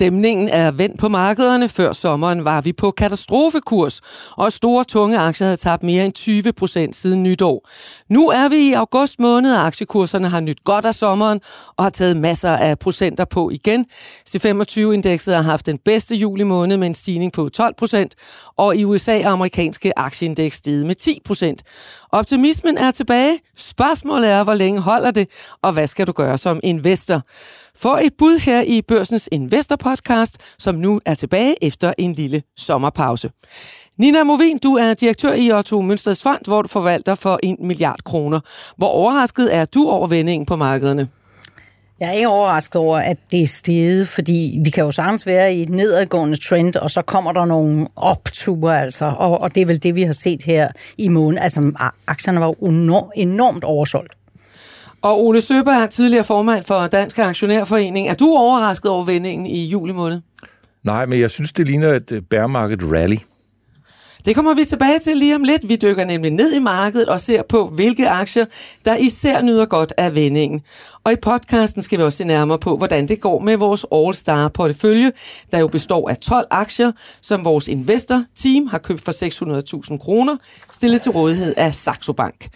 Stemningen er vendt på markederne. Før sommeren var vi på katastrofekurs, og store tunge aktier havde tabt mere end 20 procent siden nytår. Nu er vi i august måned, og aktiekurserne har nyt godt af sommeren og har taget masser af procenter på igen. C25-indekset har haft den bedste juli måned med en stigning på 12 procent, og i USA er amerikanske aktieindeks steget med 10 procent. Optimismen er tilbage. Spørgsmålet er, hvor længe holder det, og hvad skal du gøre som investor? Få et bud her i Børsens Investor Podcast, som nu er tilbage efter en lille sommerpause. Nina Movin, du er direktør i Otto Mønsters Fond, hvor du forvalter for en milliard kroner. Hvor overrasket er du over vendingen på markederne? Jeg er ikke overrasket over, at det er steget, fordi vi kan jo sagtens være i et nedadgående trend, og så kommer der nogle opture, altså, og, og det er vel det, vi har set her i måneden. Altså, aktierne var enormt, enormt oversolgt. Og Ole Søberg er tidligere formand for Dansk Aktionærforening. Er du overrasket over vendingen i juli måned? Nej, men jeg synes, det ligner et øh, bear market rally. Det kommer vi tilbage til lige om lidt. Vi dykker nemlig ned i markedet og ser på, hvilke aktier, der især nyder godt af vendingen. Og i podcasten skal vi også se nærmere på, hvordan det går med vores All-Star portefølje, der jo består af 12 aktier, som vores investor-team har købt for 600.000 kroner, stillet til rådighed af Saxo Bank.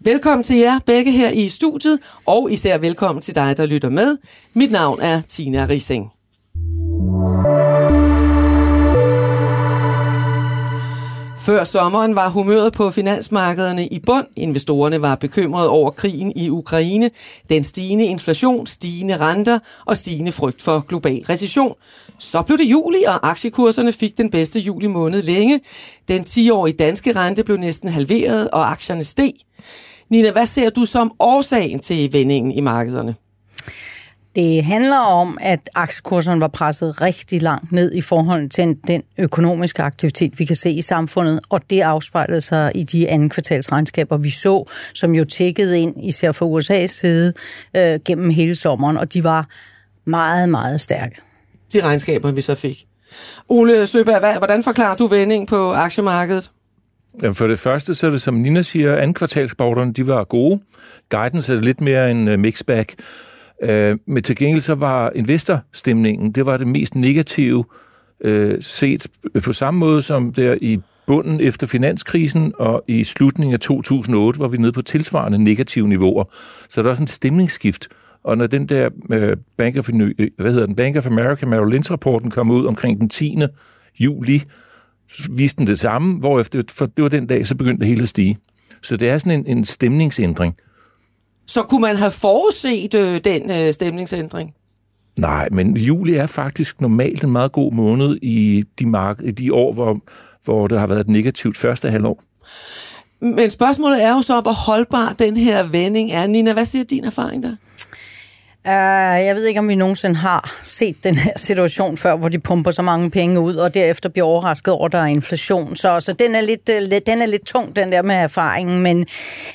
Velkommen til jer begge her i studiet, og især velkommen til dig, der lytter med. Mit navn er Tina Rising. Før sommeren var humøret på finansmarkederne i bund. Investorerne var bekymrede over krigen i Ukraine, den stigende inflation, stigende renter og stigende frygt for global recession. Så blev det juli, og aktiekurserne fik den bedste juli måned længe. Den 10-årige danske rente blev næsten halveret, og aktierne steg. Nina, hvad ser du som årsagen til vendingen i markederne? Det handler om, at aktiekurserne var presset rigtig langt ned i forhold til den økonomiske aktivitet, vi kan se i samfundet, og det afspejlede sig i de anden kvartalsregnskaber, vi så, som jo tækkede ind, især fra USA's side, øh, gennem hele sommeren, og de var meget, meget stærke. De regnskaber, vi så fik. Ole Søberg, hvordan forklarer du vending på aktiemarkedet? Jamen for det første, så er det som Nina siger, anden de var gode. Guidance er lidt mere en uh, Øh, men til gengæld så var investorstemningen, det var det mest negative øh, set på samme måde som der i bunden efter finanskrisen, og i slutningen af 2008 var vi nede på tilsvarende negative niveauer. Så der er sådan en stemningsskift. Og når den der øh, Bank of, øh, hvad hedder den, Bank of America Merrill Lynch-rapporten kom ud omkring den 10. juli, viste den det samme, hvor efter, for det var den dag, så begyndte det hele at stige. Så det er sådan en, en stemningsændring. Så kunne man have forudset øh, den øh, stemningsændring? Nej, men juli er faktisk normalt en meget god måned i de, mark- i de år, hvor, hvor der har været et negativt første halvår. Men spørgsmålet er jo så, hvor holdbar den her vending er. Nina, hvad siger din erfaring der? Uh, jeg ved ikke, om vi nogensinde har set den her situation før, hvor de pumper så mange penge ud, og derefter bliver overrasket over, at der er inflation. Så, så den, er lidt, uh, den er lidt tung, den der med erfaringen, men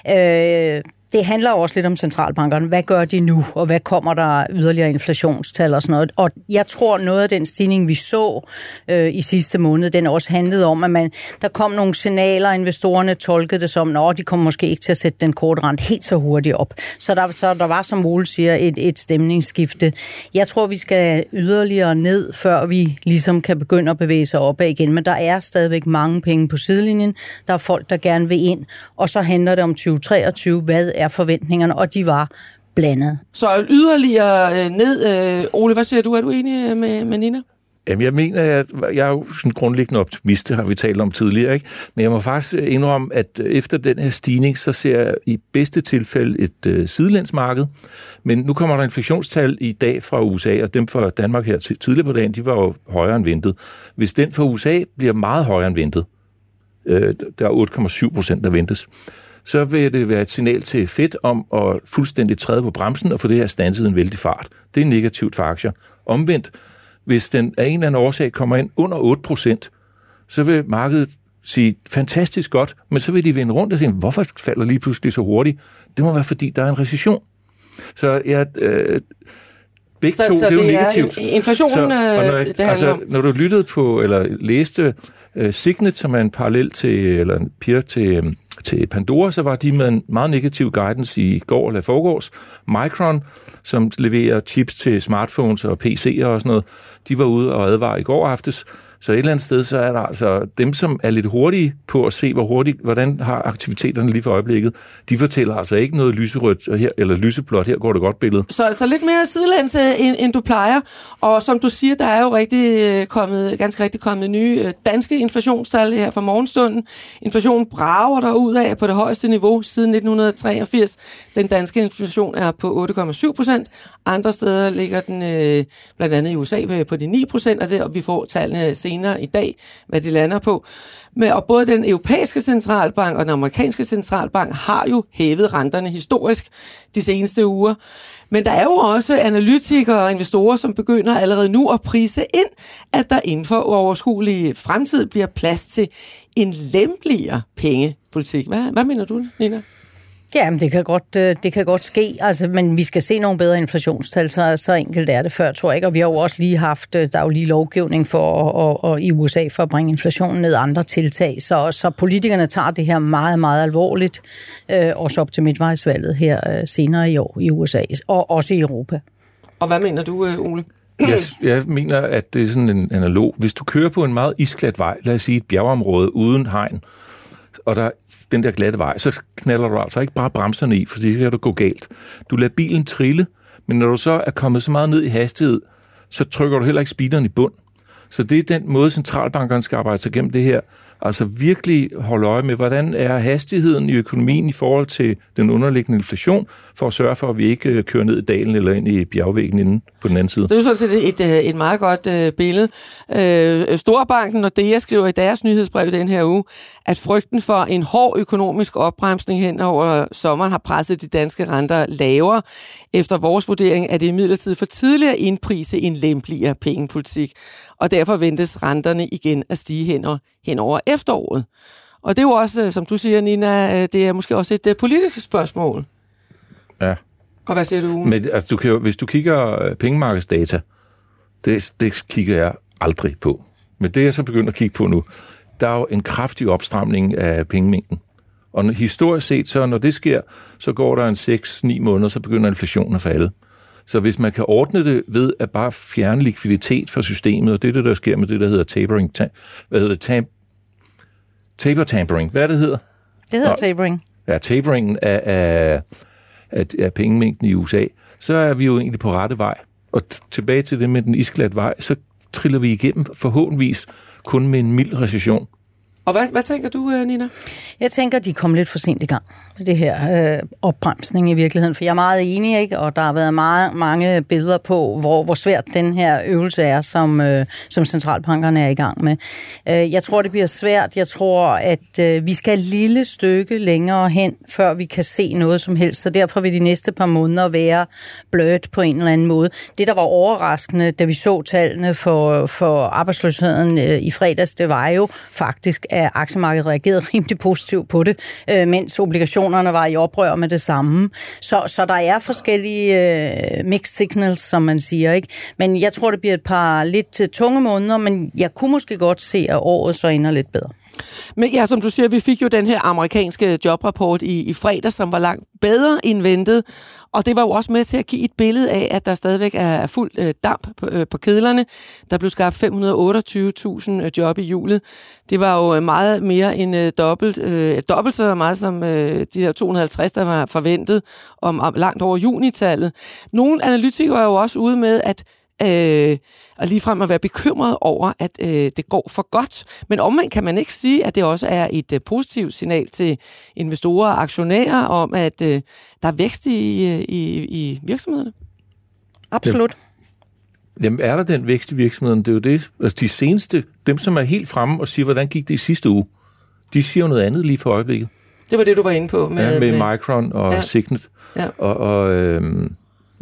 uh, det handler også lidt om centralbankerne. Hvad gør de nu, og hvad kommer der yderligere inflationstal og sådan noget? Og jeg tror, noget af den stigning, vi så øh, i sidste måned, den også handlede om, at man, der kom nogle signaler, og investorerne tolkede det som, at de kommer måske ikke til at sætte den korte rent helt så hurtigt op. Så der, så der var, som Ole siger, et, et stemningsskifte. Jeg tror, vi skal yderligere ned, før vi ligesom kan begynde at bevæge sig opad igen. Men der er stadigvæk mange penge på sidelinjen. Der er folk, der gerne vil ind. Og så handler det om 2023. Hvad er forventningerne, og de var blandet. Så yderligere øh, ned. Øh, Ole, hvad siger du? Er du enig med, med Nina? Jamen, jeg mener, at jeg er jo sådan grundlæggende optimist, det har vi talt om tidligere, ikke? Men jeg må faktisk indrømme, at efter den her stigning, så ser jeg i bedste tilfælde et øh, sidelandsmarked. Men nu kommer der inflationstal i dag fra USA, og dem fra Danmark her tidligere på dagen, de var jo højere end ventet. Hvis den fra USA bliver meget højere end ventet, øh, der er 8,7 procent, der ventes, så vil det være et signal til Fed om at fuldstændig træde på bremsen og få det her standset en vældig fart. Det er negativt for aktier. Omvendt, hvis den af en eller anden årsag kommer ind under 8% så vil markedet sige, fantastisk godt, men så vil de vende rundt og sige, hvorfor falder lige pludselig så hurtigt? Det må være, fordi der er en recession. Så jeg, øh, begge så, to, så det er jo negativt. Inflationen, så, når, jeg, det altså, om. når du lyttede på, eller læste uh, Signet, som er en parallel til, eller en peer til um, til Pandora, så var de med en meget negativ guidance i går eller forgårs. Micron, som leverer chips til smartphones og PC'er og sådan noget, de var ude og advare i går aftes, så et eller andet sted, så er der altså dem, som er lidt hurtige på at se, hvor hurtigt, hvordan har aktiviteterne lige for øjeblikket, de fortæller altså ikke noget lyserødt her, eller lyseblåt, her går det godt billede. Så altså lidt mere sidelæns, øh, end, end du plejer. Og som du siger, der er jo rigtig øh, kommet, ganske rigtig kommet nye øh, danske inflationstal her fra morgenstunden. Inflationen brager der ud af på det højeste niveau siden 1983. Den danske inflation er på 8,7 procent. Andre steder ligger den blandt andet i USA på de 9 procent, og, det, og vi får tallene senere i dag, hvad de lander på. Men, og både den europæiske centralbank og den amerikanske centralbank har jo hævet renterne historisk de seneste uger. Men der er jo også analytikere og investorer, som begynder allerede nu at prise ind, at der inden for overskuelig fremtid bliver plads til en lempeligere pengepolitik. Hvad, hvad mener du, Nina? Ja, men det kan godt, øh, det kan godt ske, altså, men vi skal se nogle bedre inflationstal, så, så enkelt er det før, tror jeg ikke. Og vi har jo også lige haft, øh, der er jo lige lovgivning for og, og, i USA for at bringe inflationen ned andre tiltag, så, så politikerne tager det her meget, meget alvorligt, øh, også op til midtvejsvalget her øh, senere i år i USA, og også i Europa. Og hvad mener du, øh, Ole? Jeg, jeg mener, at det er sådan en analog. Hvis du kører på en meget isklat vej, lad os sige et bjergeområde uden hegn, og der den der glatte vej, så knaller du altså ikke bare bremserne i, for det kan du gå galt. Du lader bilen trille, men når du så er kommet så meget ned i hastighed, så trykker du heller ikke speederen i bund. Så det er den måde, centralbankerne skal arbejde sig gennem det her. Altså virkelig holde øje med, hvordan er hastigheden i økonomien i forhold til den underliggende inflation, for at sørge for, at vi ikke øh, kører ned i dalen eller ind i bjergvæggen inden på den anden side. Det er jo sådan set et, et, et meget godt øh, billede. Øh, Storbanken og DEA skriver i deres nyhedsbrev den her uge, at frygten for en hård økonomisk opbremsning hen over sommeren har presset de danske renter lavere. Efter vores vurdering er det imidlertid for tidligt at indprise en lempeligere pengepolitik, og derfor ventes renterne igen at stige hen over, hen over efteråret. Og det er jo også, som du siger, Nina, det er måske også et politisk spørgsmål. Ja. Og hvad siger du? Men altså, du kan hvis du kigger pengemarkedsdata, det, det kigger jeg aldrig på. Men det er jeg så begyndt at kigge på nu, der er jo en kraftig opstramning af pengemængden. Og historisk set, så når det sker, så går der en 6-9 måneder, så begynder inflationen at falde. Så hvis man kan ordne det ved at bare fjerne likviditet fra systemet, og det er det, der sker med det, der hedder tapering, ta- hvad hedder det, tam- taper tampering, hvad er det hedder? Det hedder Nå, tapering. Ja, taperingen af, af, af, af pengemængden i USA, så er vi jo egentlig på rette vej. Og t- tilbage til det med den isklat vej, så triller vi igennem forhåbentligvis kun med en mild recession. Og hvad, hvad tænker du, øh, Nina? Jeg tænker, de kom lidt for sent i gang med det her øh, opbremsning i virkeligheden, for jeg er meget enig, ikke? og der har været meget, mange billeder på, hvor, hvor svært den her øvelse er, som, øh, som centralbankerne er i gang med. Øh, jeg tror, det bliver svært. Jeg tror, at øh, vi skal et lille stykke længere hen, før vi kan se noget som helst, så derfor vil de næste par måneder være blødt på en eller anden måde. Det, der var overraskende, da vi så tallene for, for arbejdsløsheden øh, i fredags, det var jo faktisk, at aktiemarkedet reagerede rimelig positivt på det, øh, mens obligationerne var i oprør med det samme. Så, så der er forskellige øh, mixed signals, som man siger. ikke. Men jeg tror, det bliver et par lidt øh, tunge måneder, men jeg kunne måske godt se, at året så ender lidt bedre. Men ja, som du siger, vi fik jo den her amerikanske jobrapport i, i fredag, som var langt bedre end ventet. Og det var jo også med til at give et billede af, at der stadigvæk er fuld øh, damp på, øh, på kedlerne. Der blev skabt 528.000 øh, job i julet. Det var jo øh, meget mere end øh, dobbelt, øh, dobbelt så meget som øh, de der 250, der var forventet om, om langt over junitallet. Nogle analytikere er jo også ude med, at øh, og ligefrem at være bekymret over, at øh, det går for godt. Men omvendt kan man ikke sige, at det også er et øh, positivt signal til investorer og aktionærer om, at øh, der er vækst i, øh, i, i virksomhederne. Absolut. Jamen er der den vækst i virksomheden? Det er jo det. Altså de seneste, dem som er helt fremme og siger, hvordan gik det i sidste uge, de siger jo noget andet lige for øjeblikket. Det var det, du var inde på. Med, ja, med, med Micron og ja. Signet. Ja. Og, og øhm,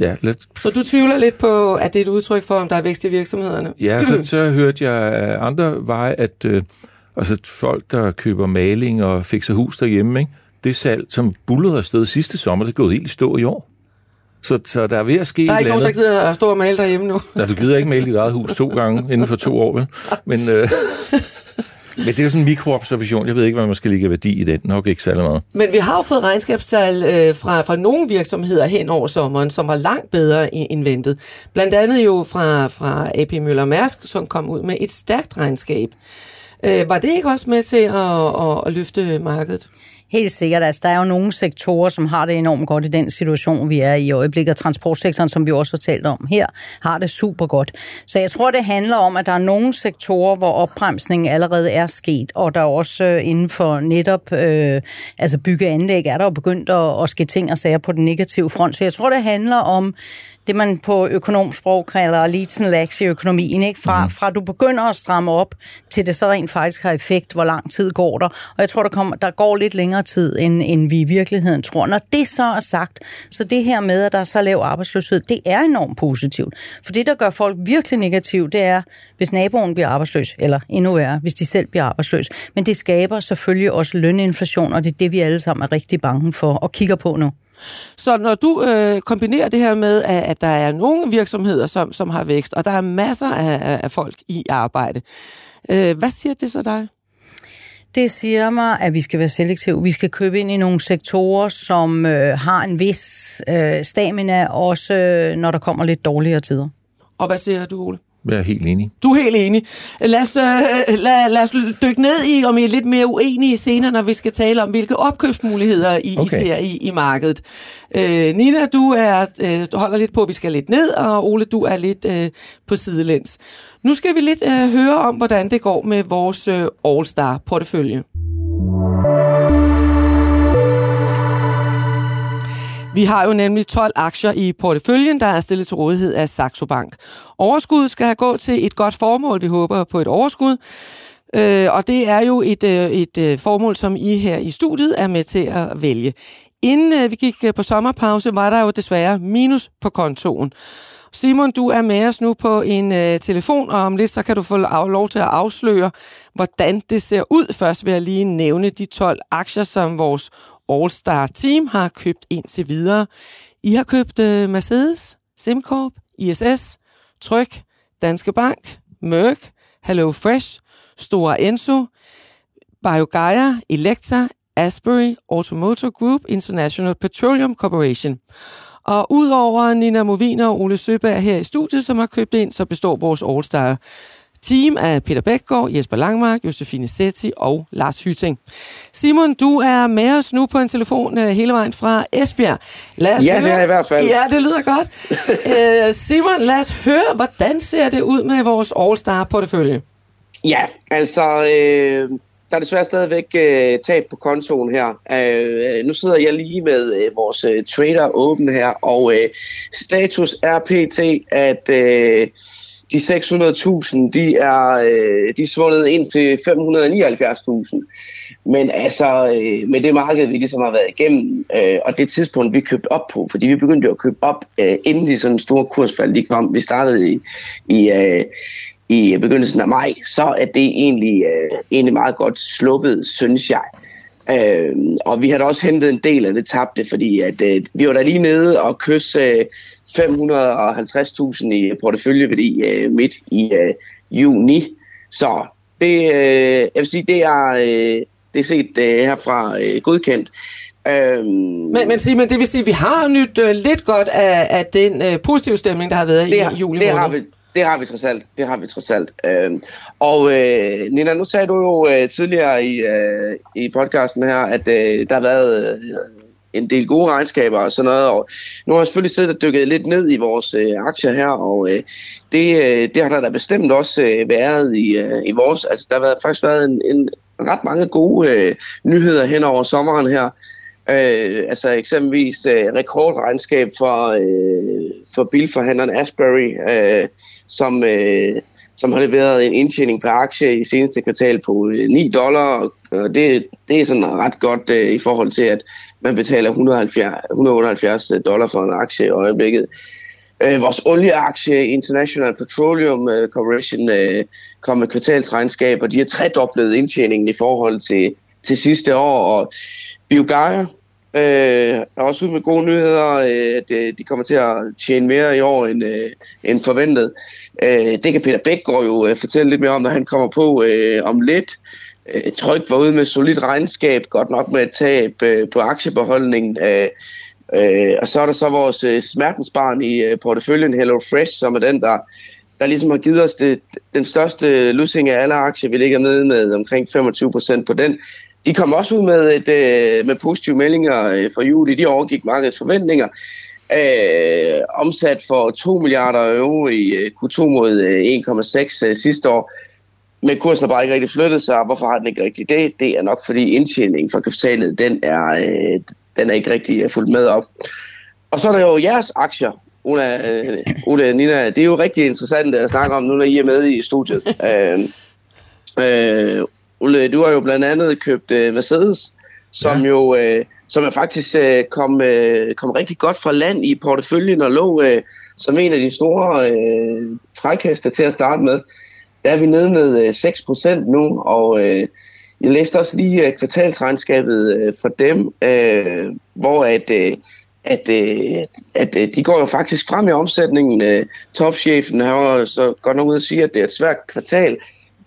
Ja, let... Så du tvivler lidt på, at det er et udtryk for, om der er vækst i virksomhederne? Ja, så, så hørte jeg andre veje, at øh, altså folk, der køber maling og fikser hus derhjemme, ikke? det salg, som bullerede afsted sidste sommer, det er gået helt i stå i år. Så, så der er ved at ske Der er ikke nogen, der gider at stå og male derhjemme nu. Nej, du gider ikke male dit eget hus to gange inden for to år, vel? Men, øh, men det er jo sådan en mikroobservation. Jeg ved ikke, hvad man skal ligge værdi i den. Nok ikke særlig meget. Men vi har jo fået regnskabstal øh, fra, fra nogle virksomheder hen over sommeren, som var langt bedre end ventet. Blandt andet jo fra, fra AP Møller Mærsk, som kom ud med et stærkt regnskab. Øh, var det ikke også med til at, at, at løfte markedet? Helt sikkert. Altså, der er jo nogle sektorer, som har det enormt godt i den situation, vi er i øjeblikket. Og transportsektoren, som vi også har talt om her, har det super godt. Så jeg tror, det handler om, at der er nogle sektorer, hvor opbremsningen allerede er sket. Og der er også øh, inden for netop øh, altså byggeanlæg, er der jo begyndt at, at ske ting og sager på den negative front. Så jeg tror, det handler om det, man på økonomsprog kalder leads and lags i økonomien. Ikke? Fra, mm. fra du begynder at stramme op, til det så rent faktisk har effekt, hvor lang tid går der. Og jeg tror, der, kommer, der går lidt længere tid, end, end vi i virkeligheden tror. Når det så er sagt, så det her med, at der er så lav arbejdsløshed, det er enormt positivt. For det, der gør folk virkelig negativt, det er, hvis naboen bliver arbejdsløs, eller endnu værre, hvis de selv bliver arbejdsløs. Men det skaber selvfølgelig også løninflation, og det er det, vi alle sammen er rigtig bange for og kigger på nu. Så når du øh, kombinerer det her med, at, at der er nogle virksomheder, som, som har vækst, og der er masser af, af folk i arbejde, øh, hvad siger det så dig? Det siger mig, at vi skal være selektive. Vi skal købe ind i nogle sektorer, som øh, har en vis øh, stamina, også øh, når der kommer lidt dårligere tider. Og hvad siger du, Ole? Jeg er helt enig. Du er helt enig. Lad os, øh, lad, lad os dykke ned i, om I er lidt mere uenige senere, når vi skal tale om, hvilke opkøbsmuligheder I, okay. I ser i, i markedet. Øh, Nina, du, er, øh, du holder lidt på, at vi skal lidt ned, og Ole, du er lidt øh, på sidelæns. Nu skal vi lidt øh, høre om, hvordan det går med vores øh, All-Star-portefølje. Vi har jo nemlig 12 aktier i porteføljen, der er stillet til rådighed af Saxo Bank. Overskuddet skal have gå til et godt formål. Vi håber på et overskud. Øh, og det er jo et, øh, et øh, formål, som I her i studiet er med til at vælge. Inden øh, vi gik på sommerpause, var der jo desværre minus på kontoen. Simon, du er med os nu på en telefon, og om lidt så kan du få lov til at afsløre, hvordan det ser ud. Først vil jeg lige nævne de 12 aktier, som vores All-Star Team har købt indtil videre. I har købt øh, Mercedes, SimCorp, ISS, Tryk, Danske Bank, Merck, Hello Fresh, Store Enso, BioGaia, Electra, Asbury, Automotive Group, International Petroleum Corporation. Og udover Nina Movina og Ole Søberg her i studiet, som har købt ind, så består vores All-Star team af Peter Bækgaard, Jesper Langmark, Josefine Setti og Lars Hytting. Simon, du er med os nu på en telefon uh, hele vejen fra Esbjerg. Lad os ja, høre. det er i hvert fald. Ja, det lyder godt. uh, Simon, lad os høre, hvordan ser det ud med vores All-Star-portefølje? Ja, altså... Øh der er desværre stadigvæk øh, tab på kontoen her. Øh, nu sidder jeg lige med øh, vores øh, trader åben her, og øh, status er pt, at øh, de 600.000, de er, øh, de er svundet ind til 579.000. Men altså, øh, med det marked, vi ligesom har været igennem, øh, og det tidspunkt, vi købte op på, fordi vi begyndte jo at købe op, øh, inden de sådan store kursfald lige kom. Vi startede i, i, øh, i begyndelsen af maj, så er det egentlig, øh, egentlig meget godt sluppet, synes jeg. Øh, og vi har da også hentet en del af det tabte, fordi at, øh, vi var der lige nede og kysse øh, 550.000 i porteføljeværdi øh, midt i øh, juni. Så det, øh, jeg vil sige, det er, øh, det er set øh, herfra øh, godkendt. Øhm, men, men Simon, det vil sige, at vi har nyt øh, lidt godt af, af den øh, positive stemning, der har været det, i juli måned. Det har vi, det har vi trods alt. Det har vi trods alt. Øh, og øh, Nina, nu sagde du jo øh, tidligere i, øh, i podcasten her, at øh, der har været øh, en del gode regnskaber og sådan noget. Og nu har jeg selvfølgelig siddet og dykket lidt ned i vores øh, aktier her, og øh, det, øh, det har der da bestemt også øh, været i, øh, i vores. Altså, der har været, faktisk været en, en ret mange gode øh, nyheder hen over sommeren her. Øh, altså eksempelvis øh, rekordregnskab for, øh, for bilforhandleren Asbury, øh, som, øh, som har leveret en indtjening per aktie i seneste kvartal på øh, 9 dollar, og det, det er sådan ret godt øh, i forhold til, at man betaler 170, 178 dollar for en aktie i øjeblikket. Øh, vores olieaktie International Petroleum øh, Corporation øh, kom med kvartalsregnskab, og de har tredoblet indtjeningen i forhold til, til sidste år, og BioGaia Øh, er også ud med gode nyheder, øh, at øh, de kommer til at tjene mere i år end, øh, end forventet. Øh, det kan Peter Bækgaard jo øh, fortælle lidt mere om, når han kommer på øh, om lidt. Øh, Tryk var ude med solidt regnskab, godt nok med et tab øh, på aktiebeholdningen. Øh, øh, og så er der så vores øh, smertensbarn i øh, porteføljen Hello Fresh, som er den, der, der ligesom har givet os det, den største lussing af alle aktier. Vi ligger nede med omkring 25 procent på den. De kom også ud med, et, øh, med positive meldinger øh, for juli. De overgik markedets forventninger. Øh, omsat for 2 milliarder euro i øh, Q2 mod øh, 1,6 øh, sidste år. Men kursen har bare ikke rigtig flyttet sig. Hvorfor har den ikke rigtig det? Det er nok fordi indtjeningen for kapitalet, den er, øh, den er ikke rigtig fuldt med op. Og så er der jo jeres aktier, Ola, øh, Ola Nina. Det er jo rigtig interessant at snakke om nu, når I er med i studiet. øh, øh, Ole, du har jo blandt andet købt uh, Mercedes, som ja. jo uh, som er faktisk uh, kom, uh, kom rigtig godt fra land i porteføljen og lå uh, som en af de store uh, trækhester til at starte med. Der er vi nede med uh, 6% nu, og uh, jeg læste også lige uh, kvartalsregnskabet uh, for dem, uh, hvor at, uh, at, uh, at uh, de går jo faktisk frem i omsætningen. Uh, topchefen har så godt nok ud at sige, at det er et svært kvartal,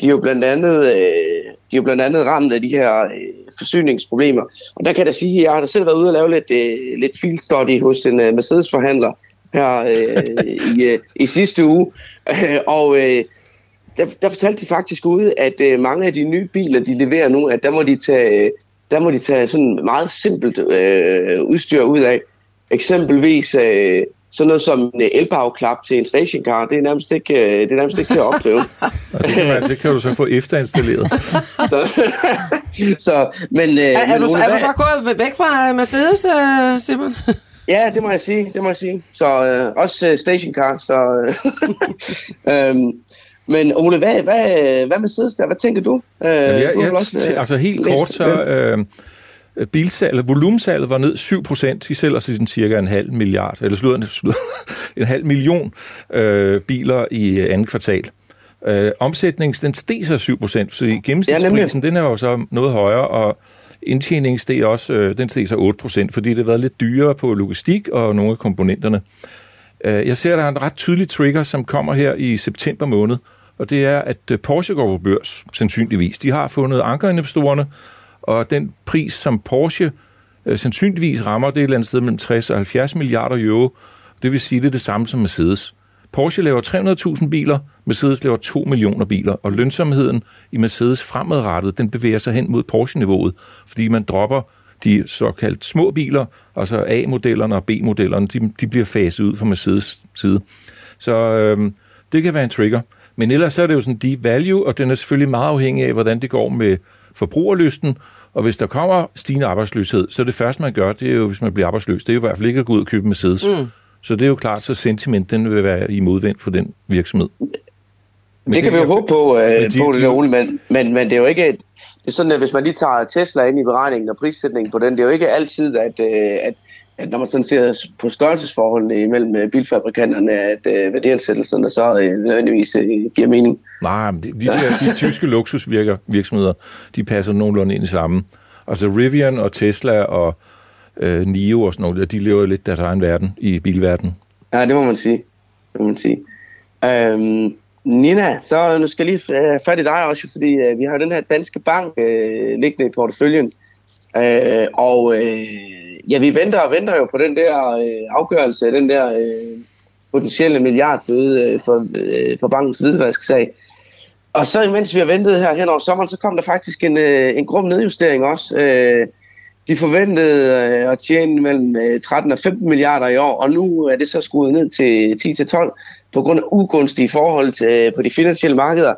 de er jo blandt andet, øh, de er jo blandt andet ramt af de her øh, forsyningsproblemer. Og der kan jeg da sige, at jeg har da selv været ude og lave lidt, øh, lidt field study hos en øh, Mercedes-forhandler her øh, i, øh, i sidste uge. og øh, der, der fortalte de faktisk ude, at øh, mange af de nye biler, de leverer nu, at der må de tage, øh, der må de tage sådan meget simpelt øh, udstyr ud af. Eksempelvis øh, sådan noget som en elbagklap til en stationcar, det er nærmest ikke, øh, det er nærmest ikke til at opdrive. det, det kan du så få efterinstalleret. så, så, men, er, er, men, du, er du så gået væk fra Mercedes, Simon? ja, det må jeg sige, det må jeg sige. Så uh, også uh, stationcar, så... um, men Ole, hvad, hvad, hvad Mercedes der? Hvad tænker du? Uh, Jamen, jeg, du jeg, også, altså helt kort, så... Uh, bilsalget, volumsalget var ned 7 procent. De sælger sådan cirka en halv milliard, eller slutter, slutter en halv million øh, biler i andet kvartal. Øh, omsætningen, den steg så 7 procent, så gennemsnitsprisen, ja, den er jo så noget højere, og indtjeningen steg også, øh, den steg så 8 procent, fordi det har været lidt dyrere på logistik og nogle af komponenterne. Øh, jeg ser, at der er en ret tydelig trigger, som kommer her i september måned, og det er, at øh, Porsche går på børs, sandsynligvis. De har fundet ankerinvestorerne, og den pris, som Porsche øh, sandsynligvis rammer, det er et eller andet sted mellem 60 og 70 milliarder euro. Det vil sige, det er det samme som Mercedes. Porsche laver 300.000 biler, Mercedes laver 2 millioner biler, og lønsomheden i Mercedes fremadrettet, den bevæger sig hen mod Porsche-niveauet, fordi man dropper de såkaldt små biler, altså A-modellerne og B-modellerne, de, de bliver faset ud fra Mercedes side. Så øh, det kan være en trigger. Men ellers så er det jo sådan deep value, og den er selvfølgelig meget afhængig af, hvordan det går med forbrugerlysten, og hvis der kommer stigende arbejdsløshed, så det første, man gør, det er jo, hvis man bliver arbejdsløs, det er jo i hvert fald ikke at gå ud og købe Mercedes. Mm. Så det er jo klart, så sentiment, den vil være i modvind for den virksomhed. Men det, det kan vi jo håbe på, uh, de, på det, de, Ole, men, men, men det er jo ikke et, det er sådan, at hvis man lige tager Tesla ind i beregningen og prissætningen på den, det er jo ikke altid, at, øh, at at når man sådan ser på størrelsesforholdene imellem øh, bilfabrikanterne, at øh, værdiansættelserne så øh, nødvendigvis øh, giver mening. Nej, men de, de, der, de tyske luksusvirksomheder, de passer nogenlunde ind i sammen. Altså Rivian og Tesla og øh, NIO og sådan noget, de lever lidt deres egen verden i bilverdenen. Ja, det må man sige. Det må man sige. Øhm, Nina, så nu skal jeg lige have fat i dig også, fordi øh, vi har den her danske bank øh, liggende i porteføljen. Øh, og øh, ja, vi venter og venter jo på den der øh, afgørelse, den der øh, potentielle milliardbøde øh, for, øh, for bankens hvidvasksag. Og så imens vi har ventet her hen over sommeren, så kom der faktisk en, øh, en grum nedjustering også. Øh, de forventede øh, at tjene mellem øh, 13 og 15 milliarder i år, og nu er det så skruet ned til 10 til 12 på grund af ugunstige forhold til, øh, på de finansielle markeder.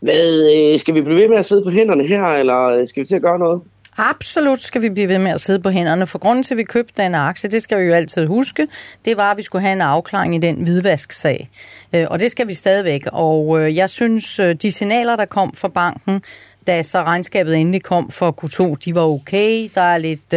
Hvad, øh, skal vi blive ved med at sidde på hænderne her, eller øh, skal vi til at gøre noget? Absolut skal vi blive ved med at sidde på hænderne, for grunden til, at vi købte den aktie, det skal vi jo altid huske, det var, at vi skulle have en afklaring i den hvidvasksag. Øh, og det skal vi stadigvæk. Og øh, jeg synes, øh, de signaler, der kom fra banken, da så regnskabet endelig kom for Q2, de var okay. Der er lidt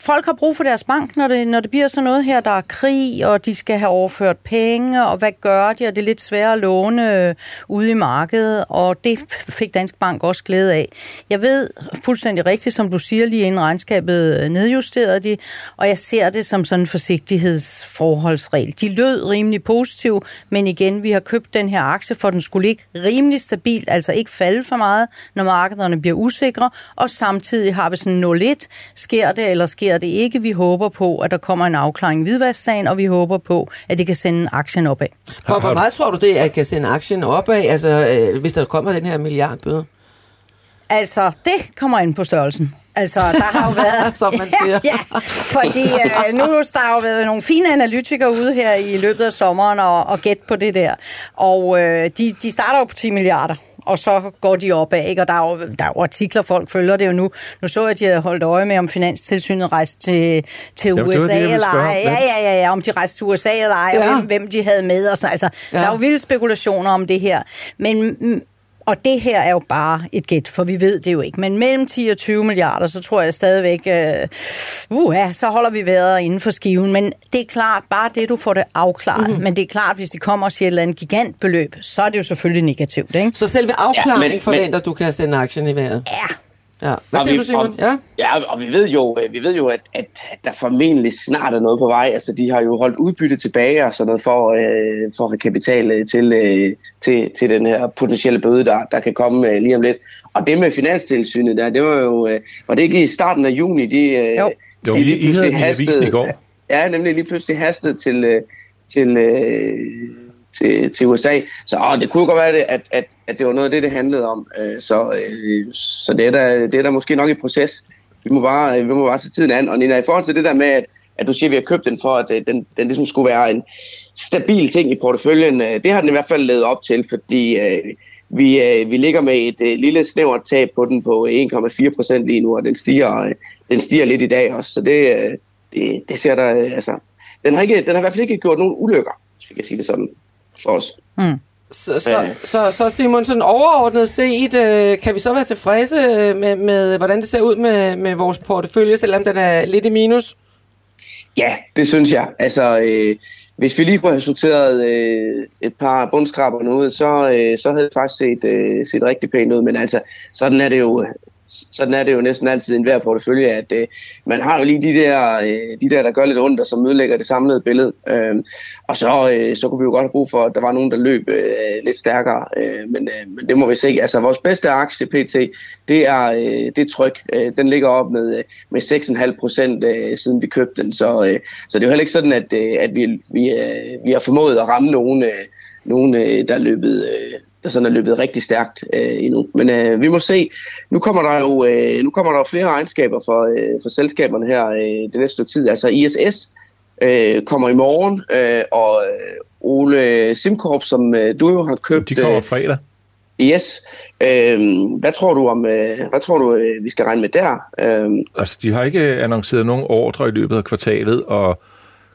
folk har brug for deres bank, når det, når det bliver sådan noget her, der er krig, og de skal have overført penge, og hvad gør de, og det er lidt svært at låne øh, ude i markedet, og det fik Dansk Bank også glæde af. Jeg ved fuldstændig rigtigt, som du siger, lige inden regnskabet øh, nedjusterede de, og jeg ser det som sådan en forsigtighedsforholdsregel. De lød rimelig positiv, men igen, vi har købt den her aktie, for den skulle ligge rimelig stabil, altså ikke falde for meget, når markederne bliver usikre, og samtidig har vi sådan 0,1, sker det eller sker det ikke. Vi håber på, at der kommer en afklaring i hvidvasksagen, og vi håber på, at det kan sende aktien opad. Hvor, hvor meget tror du det, at kan sende aktien opad, altså, øh, hvis der kommer den her milliardbøde? Altså, det kommer ind på størrelsen. Altså, der har jo været... Som man siger. ja, ja, fordi øh, nu der har jo været nogle fine analytikere ude her i løbet af sommeren og, og gæt på det der. Og øh, de, de starter jo på 10 milliarder og så går de opad, ikke? og der er, jo, der er jo artikler, folk følger det jo nu. Nu så jeg, at de havde holdt øje med, om Finanstilsynet rejste til, til Jamen, USA det det, eller ej. Ja, ja, ja, ja, om de rejste til USA eller ej, ja. og hvem, hvem de havde med. Og så. Altså, ja. Der er jo vilde spekulationer om det her. Men og det her er jo bare et gæt, for vi ved det jo ikke. Men mellem 10 og 20 milliarder, så tror jeg stadigvæk, uh, uh ja, så holder vi vejret inden for skiven. Men det er klart, bare det, du får det afklaret. Mm-hmm. Men det er klart, hvis de kommer og siger et eller andet gigantbeløb, så er det jo selvfølgelig negativt. Ikke? Så selve afklaringen ja, men, forventer, men, du kan sende aktien i vejret? Ja, Ja. Hvad siger vi, du, Simon? Og, ja? ja, og vi ved jo, øh, vi ved jo at, at, der formentlig snart er noget på vej. Altså, de har jo holdt udbytte tilbage og sådan noget for, øh, for kapital øh, til, øh, til, til den her potentielle bøde, der, der kan komme øh, lige om lidt. Og det med finanstilsynet der, det var jo, øh, var det ikke i starten af juni, de, øh, jo. de, jo, I, I havde den i går. Ja, nemlig lige pludselig hastet til, øh, til øh, til, til USA. Så åh, det kunne godt være, at, at, at det var noget af det, det handlede om. Øh, så øh, så det, er der, det er der måske nok i proces. Vi må bare, vi må bare se tiden an. Og Nina, i forhold til det der med, at, at du siger, at vi har købt den for, at øh, den, den ligesom skulle være en stabil ting i porteføljen, øh, det har den i hvert fald lavet op til, fordi øh, vi, øh, vi ligger med et øh, lille snævert tab på den på 1,4 procent lige nu, og den stiger, øh, den stiger lidt i dag også. Så det, øh, det, det ser der, øh, altså, den har, ikke, den har i hvert fald ikke gjort nogen ulykker, hvis vi kan sige det sådan for os. Mm. Så, så, så, så Simon, sådan overordnet set, øh, kan vi så være tilfredse øh, med, med, hvordan det ser ud med, med vores portefølje, selvom den er lidt i minus? Ja, det synes jeg. Altså, øh, hvis vi lige kunne have sorteret øh, et par bundskraber ud, så, øh, så havde det faktisk set, øh, set rigtig pænt ud. Men altså, sådan er det jo sådan er det jo næsten altid en enhver portefølje, at øh, man har jo lige de der, øh, de der, der gør lidt ondt, og som ødelægger det samlede billede. Øh, og så, øh, så kunne vi jo godt have brug for, at der var nogen, der løb øh, lidt stærkere. Øh, men, øh, men det må vi se. Altså vores bedste aktie, PT, det er, øh, det er tryk. Øh, den ligger op med, øh, med 6,5 procent, øh, siden vi købte den. Så, øh, så det er jo heller ikke sådan, at, øh, at vi, vi, øh, vi har formået at ramme nogen, øh, nogen øh, der er løbet... Øh, der sådan er løbet rigtig stærkt øh, endnu. Men øh, vi må se. Nu kommer der jo øh, nu kommer der jo flere regnskaber for, øh, for selskaberne her øh, det næste stykke tid. Altså ISS øh, kommer i morgen, øh, og øh, Ole Simkorp, som øh, du jo har købt... De kommer øh, fredag. Yes. Øh, hvad tror du om, øh, hvad tror du, øh, vi skal regne med der? Øh, altså, de har ikke annonceret nogen ordre i løbet af kvartalet, og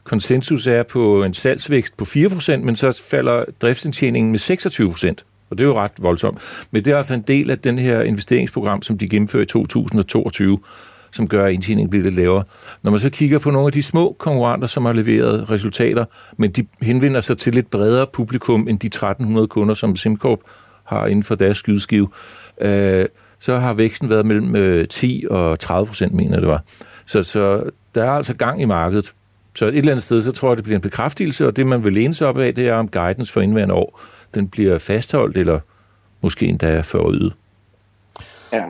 konsensus er på en salgsvækst på 4%, men så falder driftsindtjeningen med 26%. Og det er jo ret voldsomt. Men det er altså en del af den her investeringsprogram, som de gennemfører i 2022, som gør, at indtjeningen bliver lidt lavere. Når man så kigger på nogle af de små konkurrenter, som har leveret resultater, men de henvender sig til lidt bredere publikum end de 1300 kunder, som SimCorp har inden for deres skydeskive, øh, så har væksten været mellem øh, 10 og 30 procent, mener det var. Så, så der er altså gang i markedet. Så et eller andet sted, så tror jeg, det bliver en bekræftelse, og det, man vil læne sig op af, det er om guidance for indværende år den bliver fastholdt, eller måske endda forøget? Ja,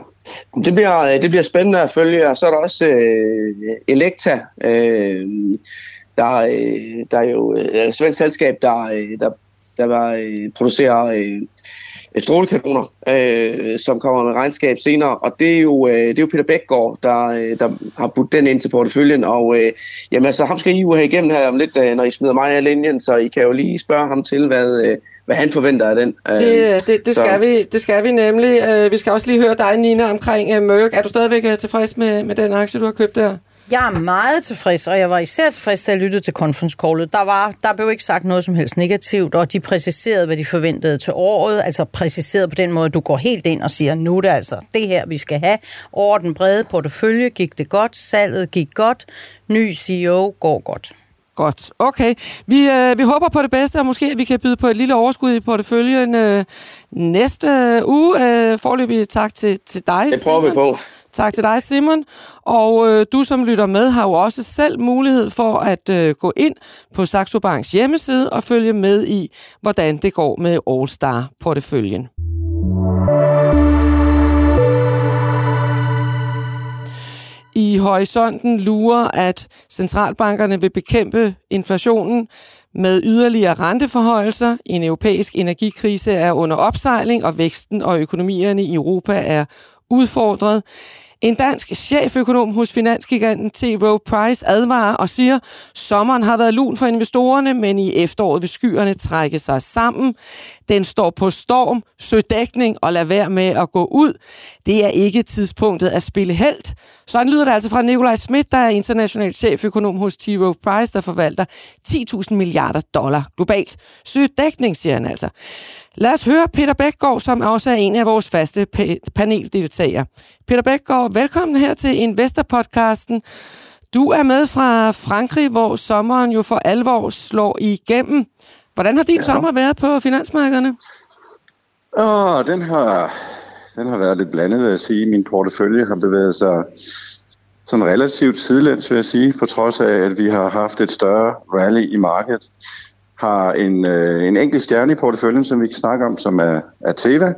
det bliver, øh, det bliver spændende at følge, og så er der også øh, Elekta, øh, der, øh, der er jo øh, altså et svensk selskab, der, øh, der, der var, øh, producerer øh, strålekanoner, øh, som kommer med regnskab senere, og det er jo, øh, det er jo Peter Bækgaard, der, øh, der har budt den ind til porteføljen, og øh, jamen, altså, ham skal I jo have igennem her om lidt, øh, når I smider mig af linjen, så I kan jo lige spørge ham til, hvad, øh, hvad han forventer af den. Det, øh, det, det, skal, vi, det skal vi nemlig. Øh, vi skal også lige høre dig, Nina, omkring øh, Merck. Er du stadigvæk tilfreds med, med den aktie, du har købt der? Jeg er meget tilfreds, og jeg var især tilfreds, da jeg lyttede til conference callet. Der, var, der blev ikke sagt noget som helst negativt, og de præciserede, hvad de forventede til året. Altså præciseret på den måde, at du går helt ind og siger, nu er det altså det her, vi skal have. Over den brede portefølje gik det godt, salget gik godt, ny CEO går godt. Godt, okay. Vi, øh, vi håber på det bedste, og måske vi kan byde på et lille overskud i porteføljen øh, næste uge. Øh, forløbig tak til, til dig, Det prøver vi på. Tak til dig, Simon. Og øh, du, som lytter med, har jo også selv mulighed for at øh, gå ind på Saxo Banks hjemmeside og følge med i, hvordan det går med All Star-porteføljen. I horisonten lurer, at centralbankerne vil bekæmpe inflationen med yderligere renteforhøjelser. En europæisk energikrise er under opsejling, og væksten og økonomierne i Europa er udfordret. En dansk cheføkonom hos finansgiganten T. Rowe Price advarer og siger, sommeren har været lun for investorerne, men i efteråret vil skyerne trække sig sammen. Den står på storm, søg dækning og lad være med at gå ud. Det er ikke tidspunktet at spille held. Sådan lyder det altså fra Nikolaj Schmidt, der er international cheføkonom hos T. Rowe Price, der forvalter 10.000 milliarder dollar globalt. Søg dækning, siger han altså. Lad os høre Peter Bækgaard, som også er en af vores faste paneldeltagere. Peter Bækgaard, velkommen her til Investor-podcasten. Du er med fra Frankrig, hvor sommeren jo for alvor slår igennem. Hvordan har din ja. sommer været på finansmarkederne? Åh, den har, den har været lidt blandet, vil jeg sige. Min portefølje har bevæget sig sådan relativt sidelæns, vil jeg sige, på trods af, at vi har haft et større rally i markedet har en, øh, en enkelt stjerne i porteføljen, som vi kan snakke om, som er, er Teva.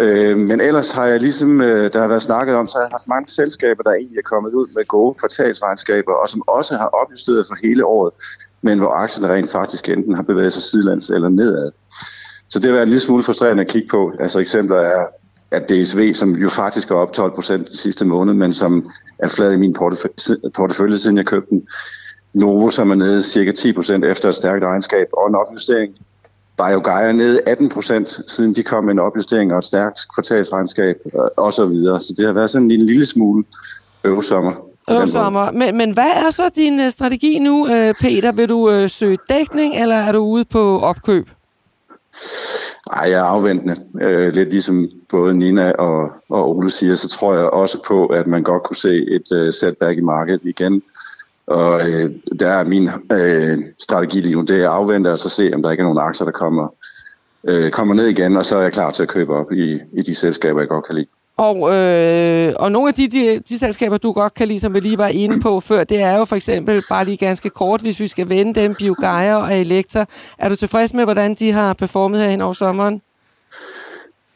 Øh, men ellers har jeg ligesom, øh, der har været snakket om, så har jeg haft mange selskaber, der egentlig er kommet ud med gode kvartalsregnskaber, og som også har opjusteret for hele året, men hvor aktierne rent faktisk enten har bevæget sig sidelands eller nedad. Så det har været en lille smule frustrerende at kigge på. Altså eksempler er, at DSV, som jo faktisk er op 12 procent sidste måned, men som er flad i min portefølje, siden jeg købte den, Novo, som er nede cirka 10 procent efter et stærkt regnskab og en opjustering. BioGaia er nede 18 procent, siden de kom med en opjustering og et stærkt kvartalsregnskab og så videre. Så det har været sådan en lille smule øvesommer. Øvesommer. Men, men hvad er så din uh, strategi nu, uh, Peter? Vil du uh, søge dækning, eller er du ude på opkøb? Ej, jeg er afventende. Uh, lidt ligesom både Nina og, og Ole siger, så tror jeg også på, at man godt kunne se et uh, setback i markedet igen. Og øh, der er min øh, strategi lige nu, det er at afvente og så se, om der ikke er nogen aktier, der kommer, øh, kommer ned igen, og så er jeg klar til at købe op i, i de selskaber, jeg godt kan lide. Og, øh, og nogle af de, de, de selskaber, du godt kan lide, som vi lige var inde på før, det er jo for eksempel, bare lige ganske kort, hvis vi skal vende dem, BioGaia og Elektra. Er du tilfreds med, hvordan de har performet her hen over sommeren?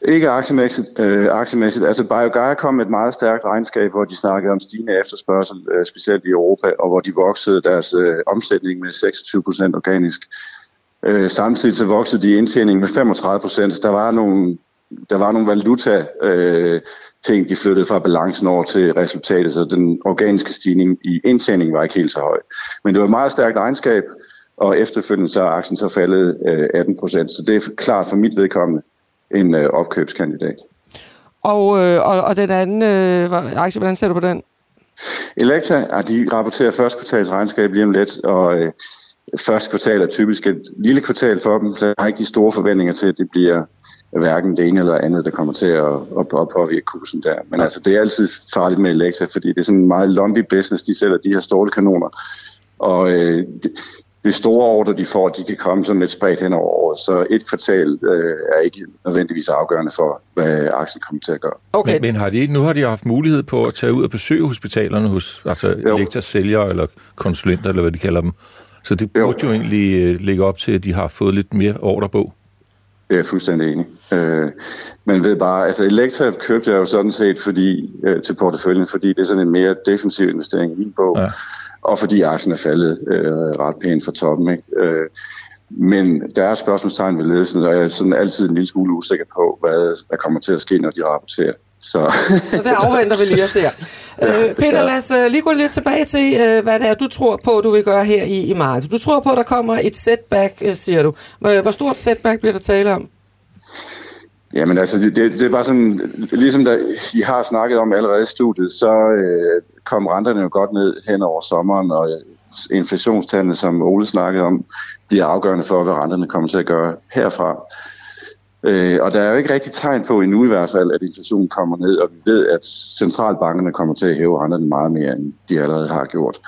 Ikke aktiemæssigt. Øh, aktiemæssigt. Altså BioGaia kom med et meget stærkt regnskab, hvor de snakkede om stigende efterspørgsel, øh, specielt i Europa, og hvor de voksede deres øh, omsætning med 26 procent organisk. Øh, samtidig så voksede de indtjening med 35 procent. Der var nogle, der var nogle valuta øh, ting, de flyttede fra balancen over til resultatet, så den organiske stigning i indtjening var ikke helt så høj. Men det var et meget stærkt regnskab, og efterfølgende så er aktien så faldet øh, 18 procent. Så det er klart for mit vedkommende en øh, opkøbskandidat. Og, øh, og, og den anden øh, aktie, hvordan ser du på den? Elektra, ja, de rapporterer første kvartals regnskab lige om lidt, og øh, første kvartal er typisk et lille kvartal for dem, så jeg har ikke de store forventninger til, at det bliver hverken det ene eller andet, der kommer til at, at, at påvirke kursen der. Men altså, det er altid farligt med Elektra, fordi det er sådan en meget lumpy business, de sælger de her stålkanoner. Og øh, det store ordre, de får, de kan komme sådan lidt spredt hen over året. Så et kvartal øh, er ikke nødvendigvis afgørende for, hvad aktien kommer til at gøre. Okay. Men, men har de, nu har de haft mulighed på at tage ud og besøge hospitalerne hos altså Elektras sælgere eller konsulenter, eller hvad de kalder dem. Så det burde jo, jo egentlig øh, lægge op til, at de har fået lidt mere ordre på. Det er jeg fuldstændig enig. Øh, men ved bare, altså Elektra købte jeg jo sådan set fordi, øh, til porteføljen, fordi det er sådan en mere defensiv investering i min bog. Ja og fordi aktien er faldet øh, ret pænt fra toppen. Ikke? Øh, men der er spørgsmålstegn ved ledelsen, og jeg er sådan altid en lille smule usikker på, hvad der kommer til at ske, når de rapporterer. Så, så det afventer vi lige at se. Øh, Peter, lad os uh, lige gå lidt tilbage til, uh, hvad det er, du tror på, du vil gøre her i, i markedet. Du tror på, at der kommer et setback, uh, siger du. Hvor stort setback bliver der tale om? Jamen altså, det, det, er bare sådan, ligesom der, I har snakket om allerede i studiet, så øh, kom renterne jo godt ned hen over sommeren, og inflationstallene, som Ole snakkede om, bliver afgørende for, hvad renterne kommer til at gøre herfra. Øh, og der er jo ikke rigtig tegn på endnu i hvert fald, at inflationen kommer ned, og vi ved, at centralbankerne kommer til at hæve renterne meget mere, end de allerede har gjort.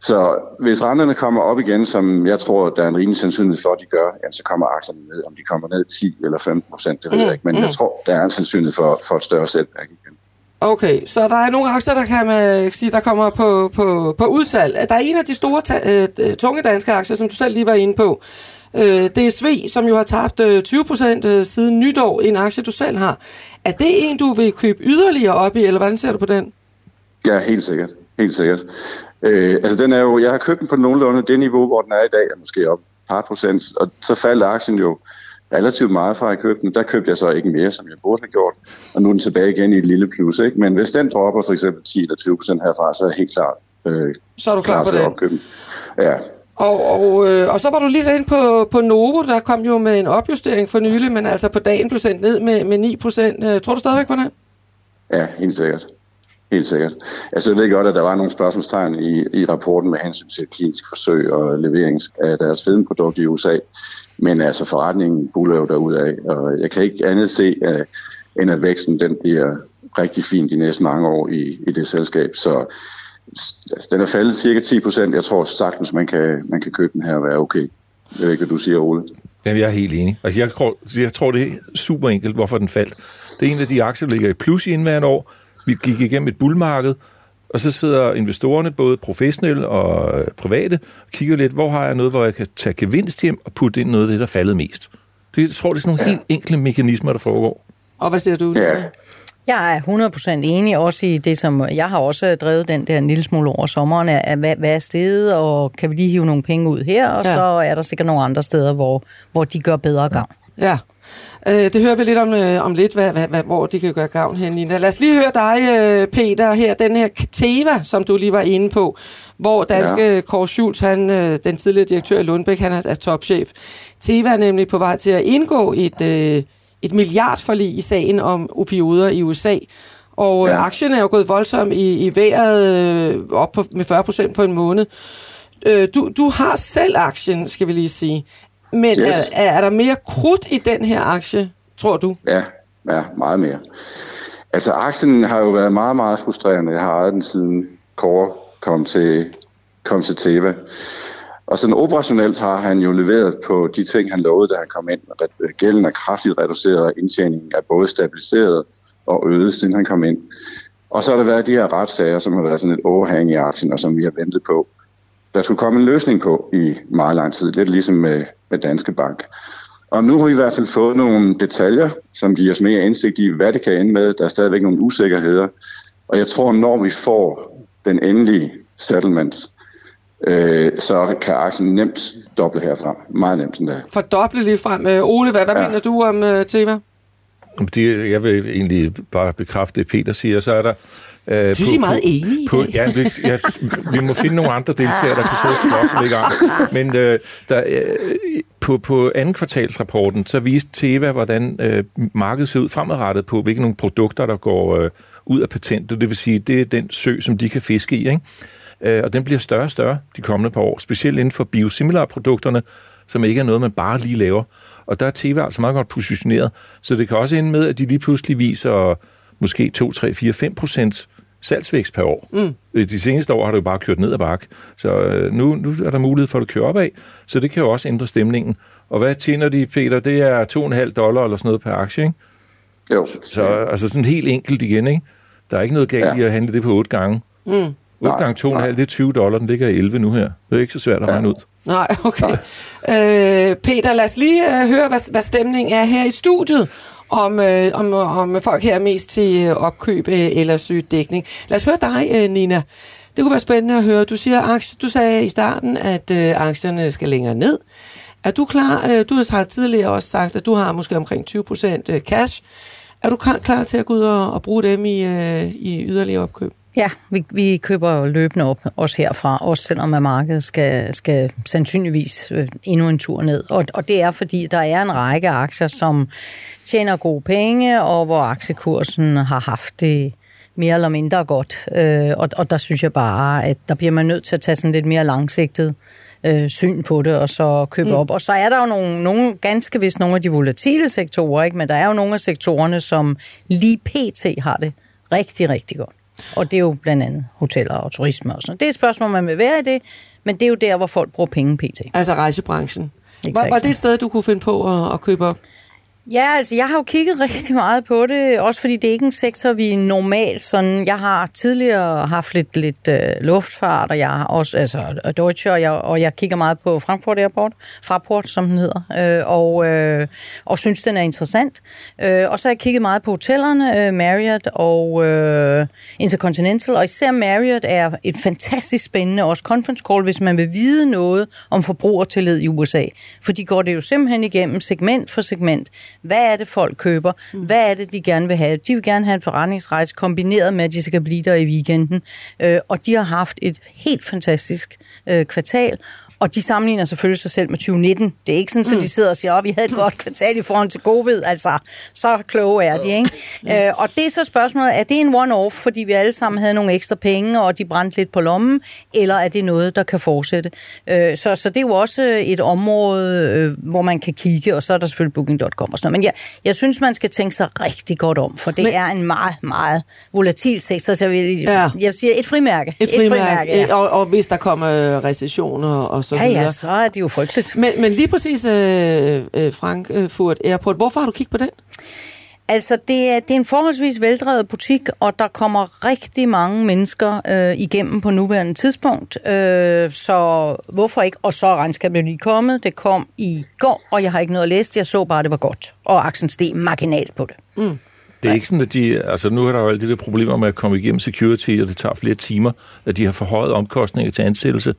Så hvis renterne kommer op igen, som jeg tror, der er en rimelig sandsynlighed for, at de gør, ja, så kommer aktierne ned. Om de kommer ned 10 eller 15 procent, det ved jeg ikke. Men jeg mm. tror, der er en sandsynlighed for, for et større sætværk igen. Okay, så der er nogle aktier, der kan man sige, der kommer på, på, på udsalg. Der er en af de store, ta- øh, tunge danske aktier, som du selv lige var inde på. Øh, DSV, som jo har tabt øh, 20 procent øh, siden nytår, en aktie, du selv har. Er det en, du vil købe yderligere op i, eller hvordan ser du på den? Ja, helt sikkert. Helt sikkert. Øh, altså den er jo, jeg har købt den på nogenlunde det niveau, hvor den er i dag, er måske op et par procent, og så faldt aktien jo relativt meget fra, at jeg købte den. Der købte jeg så ikke mere, som jeg burde have gjort, og nu er den tilbage igen i et lille plus. Ikke? Men hvis den dropper for eksempel 10 eller 20 procent herfra, så er jeg helt klar. Øh, så er du klar, klar på det? Ja. Og, og, øh, og så var du lige ind på, på Novo, der kom jo med en opjustering for nylig, men altså på dagen blev sendt ned med, med 9 procent. Øh, tror du stadigvæk på den? Ja, helt sikkert. Helt sikkert. Altså, jeg ved godt, at der var nogle spørgsmålstegn i, i rapporten med hensyn til klinisk forsøg og levering af deres fedmeprodukt i USA. Men altså, forretningen buller jo derudad, og jeg kan ikke andet se, at, end at væksten den bliver rigtig fin de næste mange år i, i det selskab. Så altså, den er faldet cirka 10 procent. Jeg tror sagtens, man kan, man kan købe den her og være okay. Jeg ved ikke, hvad du siger, Ole. Jamen, jeg er helt enig. Altså, jeg, tror, jeg tror, det er super enkelt, hvorfor den faldt. Det er en af de aktier, der ligger i plus i indværende år. Vi gik igennem et bullmarked, og så sidder investorerne, både professionelle og private, og kigger lidt, hvor har jeg noget, hvor jeg kan tage gevinst hjem og putte ind noget af det, der faldet mest. Det, jeg tror, det er sådan nogle ja. helt enkle mekanismer, der foregår. Og hvad siger du? Ja. Jeg er 100% enig også i det, som jeg har også drevet den der en lille smule over sommeren, at hvad, hvad er stedet, og kan vi lige hive nogle penge ud her, og ja. så er der sikkert nogle andre steder, hvor, hvor de gør bedre gang. Ja, Øh, det hører vi lidt om, øh, om lidt, hvad, hvad, hvad, hvor de kan gøre gavn her, Nina. Lad os lige høre dig, øh, Peter, her. Den her Teva, som du lige var inde på, hvor danske ja. Kåre Schultz, han, øh, den tidligere direktør i Lundbæk, han er, er topchef. Teva er nemlig på vej til at indgå et, øh, et milliardforlig i sagen om opioider i USA. Og ja. aktien er jo gået voldsomt i, i vejret øh, op på, med 40 procent på en måned. Øh, du, du har selv aktien, skal vi lige sige. Men yes. er, er der mere krudt i den her aktie, tror du? Ja, ja, meget mere. Altså, aktien har jo været meget, meget frustrerende. Jeg har ejet den siden Kåre kom til, kom til Teva. Og sådan operationelt har han jo leveret på de ting, han lovede, da han kom ind. Gælden er kraftigt reduceret, og indtjeningen er både stabiliseret og øget, siden han kom ind. Og så har der været de her retssager, som har været sådan et overhæng i aktien, og som vi har ventet på. Der skulle komme en løsning på i meget lang tid, lidt ligesom med med Danske Bank. Og nu har vi i hvert fald fået nogle detaljer, som giver os mere indsigt i, hvad det kan ende med. Der er stadigvæk nogle usikkerheder. Og jeg tror, når vi får den endelige settlement, øh, så kan aktien nemt doble herfra. Meget nemt endda. Fordoble lige frem. Øh, Ole, hvad, hvad ja. mener du om uh, Teva? Det, jeg vil egentlig bare bekræfte det, Peter siger. Så er der Øh, jeg synes, på, I er meget enige på, ja, vi, ja, vi må finde nogle andre deltagere, der kan sidde og slås lidt gang. Men øh, der, øh, på, på anden kvartalsrapporten, så viste Teva, hvordan øh, markedet ser ud fremadrettet på, hvilke nogle produkter, der går øh, ud af patentet. Det vil sige, det er den sø, som de kan fiske i. Ikke? Øh, og den bliver større og større de kommende par år, specielt inden for biosimilar-produkterne, som ikke er noget, man bare lige laver. Og der er Teva altså meget godt positioneret, så det kan også ende med, at de lige pludselig viser måske 2, 3, 4, 5 procent salgsvækst per år. Mm. De seneste år har det jo bare kørt ned ad bakke, så øh, nu, nu er der mulighed for at køre opad, så det kan jo også ændre stemningen. Og hvad tjener de, Peter? Det er 2,5 dollar eller sådan noget per aktie, ikke? Jo. Så altså sådan helt enkelt igen, ikke? Der er ikke noget galt ja. i at handle det på 8 gange. Mm. 8 nej, gange 2,5, det er 20 dollar, den ligger i 11 nu her. Det er ikke så svært at regne ud. Nej, okay. Nej. Øh, Peter, lad os lige øh, høre, hvad, hvad stemningen er her i studiet om, øh, om, om folk her er mest til øh, opkøb øh, eller sygdækning. Lad os høre dig, øh, Nina. Det kunne være spændende at høre. Du, siger, du sagde i starten, at øh, aktierne skal længere ned. Er du klar? Øh, du har tidligere også sagt, at du har måske omkring 20% øh, cash. Er du klar, klar til at gå ud og, og bruge dem i, øh, i yderligere opkøb? Ja, vi, vi køber løbende op, også herfra, også selvom at markedet skal, skal sandsynligvis øh, endnu en tur ned. Og, og det er, fordi der er en række aktier, som tjener gode penge, og hvor aktiekursen har haft det mere eller mindre godt. Øh, og, og der synes jeg bare, at der bliver man nødt til at tage sådan lidt mere langsigtet øh, syn på det, og så købe mm. op. Og så er der jo nogle, nogle ganske vist nogle af de volatile sektorer, ikke? men der er jo nogle af sektorerne, som lige pt. har det rigtig, rigtig godt. Og det er jo blandt andet hoteller og turisme og sådan Det er et spørgsmål, man vil være i det, men det er jo der, hvor folk bruger penge pt. Altså rejsebranchen. Var, var det et sted, du kunne finde på at, at købe op? Ja, altså jeg har jo kigget rigtig meget på det, også fordi det er ikke en sektor, vi normalt sådan... Jeg har tidligere haft lidt, lidt uh, luftfart, og jeg har også, altså Deutsche, og jeg, og jeg kigger meget på Frankfurt Airport, Fraport, som den hedder, øh, og, øh, og synes, den er interessant. Øh, og så har jeg kigget meget på hotellerne, øh, Marriott og øh, Intercontinental, og især Marriott er et fantastisk spændende, også conference call, hvis man vil vide noget om forbrugertillid i USA. For de går det jo simpelthen igennem segment for segment hvad er det, folk køber? Mm. Hvad er det, de gerne vil have? De vil gerne have en forretningsrejse kombineret med, at de skal blive der i weekenden. Øh, og de har haft et helt fantastisk øh, kvartal, og de sammenligner selvfølgelig sig selv med 2019. Det er ikke sådan, at mm. de sidder og siger, at vi havde et godt kvartal i forhold til covid. Altså, så kloge er de, ikke? Mm. Øh, og det er så spørgsmålet, er det en one-off, fordi vi alle sammen havde nogle ekstra penge, og de brændte lidt på lommen, eller er det noget, der kan fortsætte? Øh, så, så det er jo også et område, øh, hvor man kan kigge, og så er der selvfølgelig booking.com og sådan noget. Men jeg, jeg synes, man skal tænke sig rigtig godt om, for det Men, er en meget, meget volatil sektor. Så jeg vil, ja. jeg vil sige et frimærke. Et frimærke, et frimærke ja. og, og hvis der kommer recessioner og så ja, videre. Ja, så er det jo frygteligt. Men, men lige præcis øh, øh, Frankfurt Airport, hvorfor har du kigget på den? Altså, det er, det er en forholdsvis veldrevet butik, og der kommer rigtig mange mennesker øh, igennem på nuværende tidspunkt. Øh, så hvorfor ikke? Og så er regnskabet lige kommet. Det kom i går, og jeg har ikke noget at læse. Jeg så bare, at det var godt. Og aktien steg marginalt på det. Mm. Det er ikke sådan, at de... Altså, nu er der jo alle de der problemer med at komme igennem security, og det tager flere timer, at de har forhøjet omkostninger til ansættelse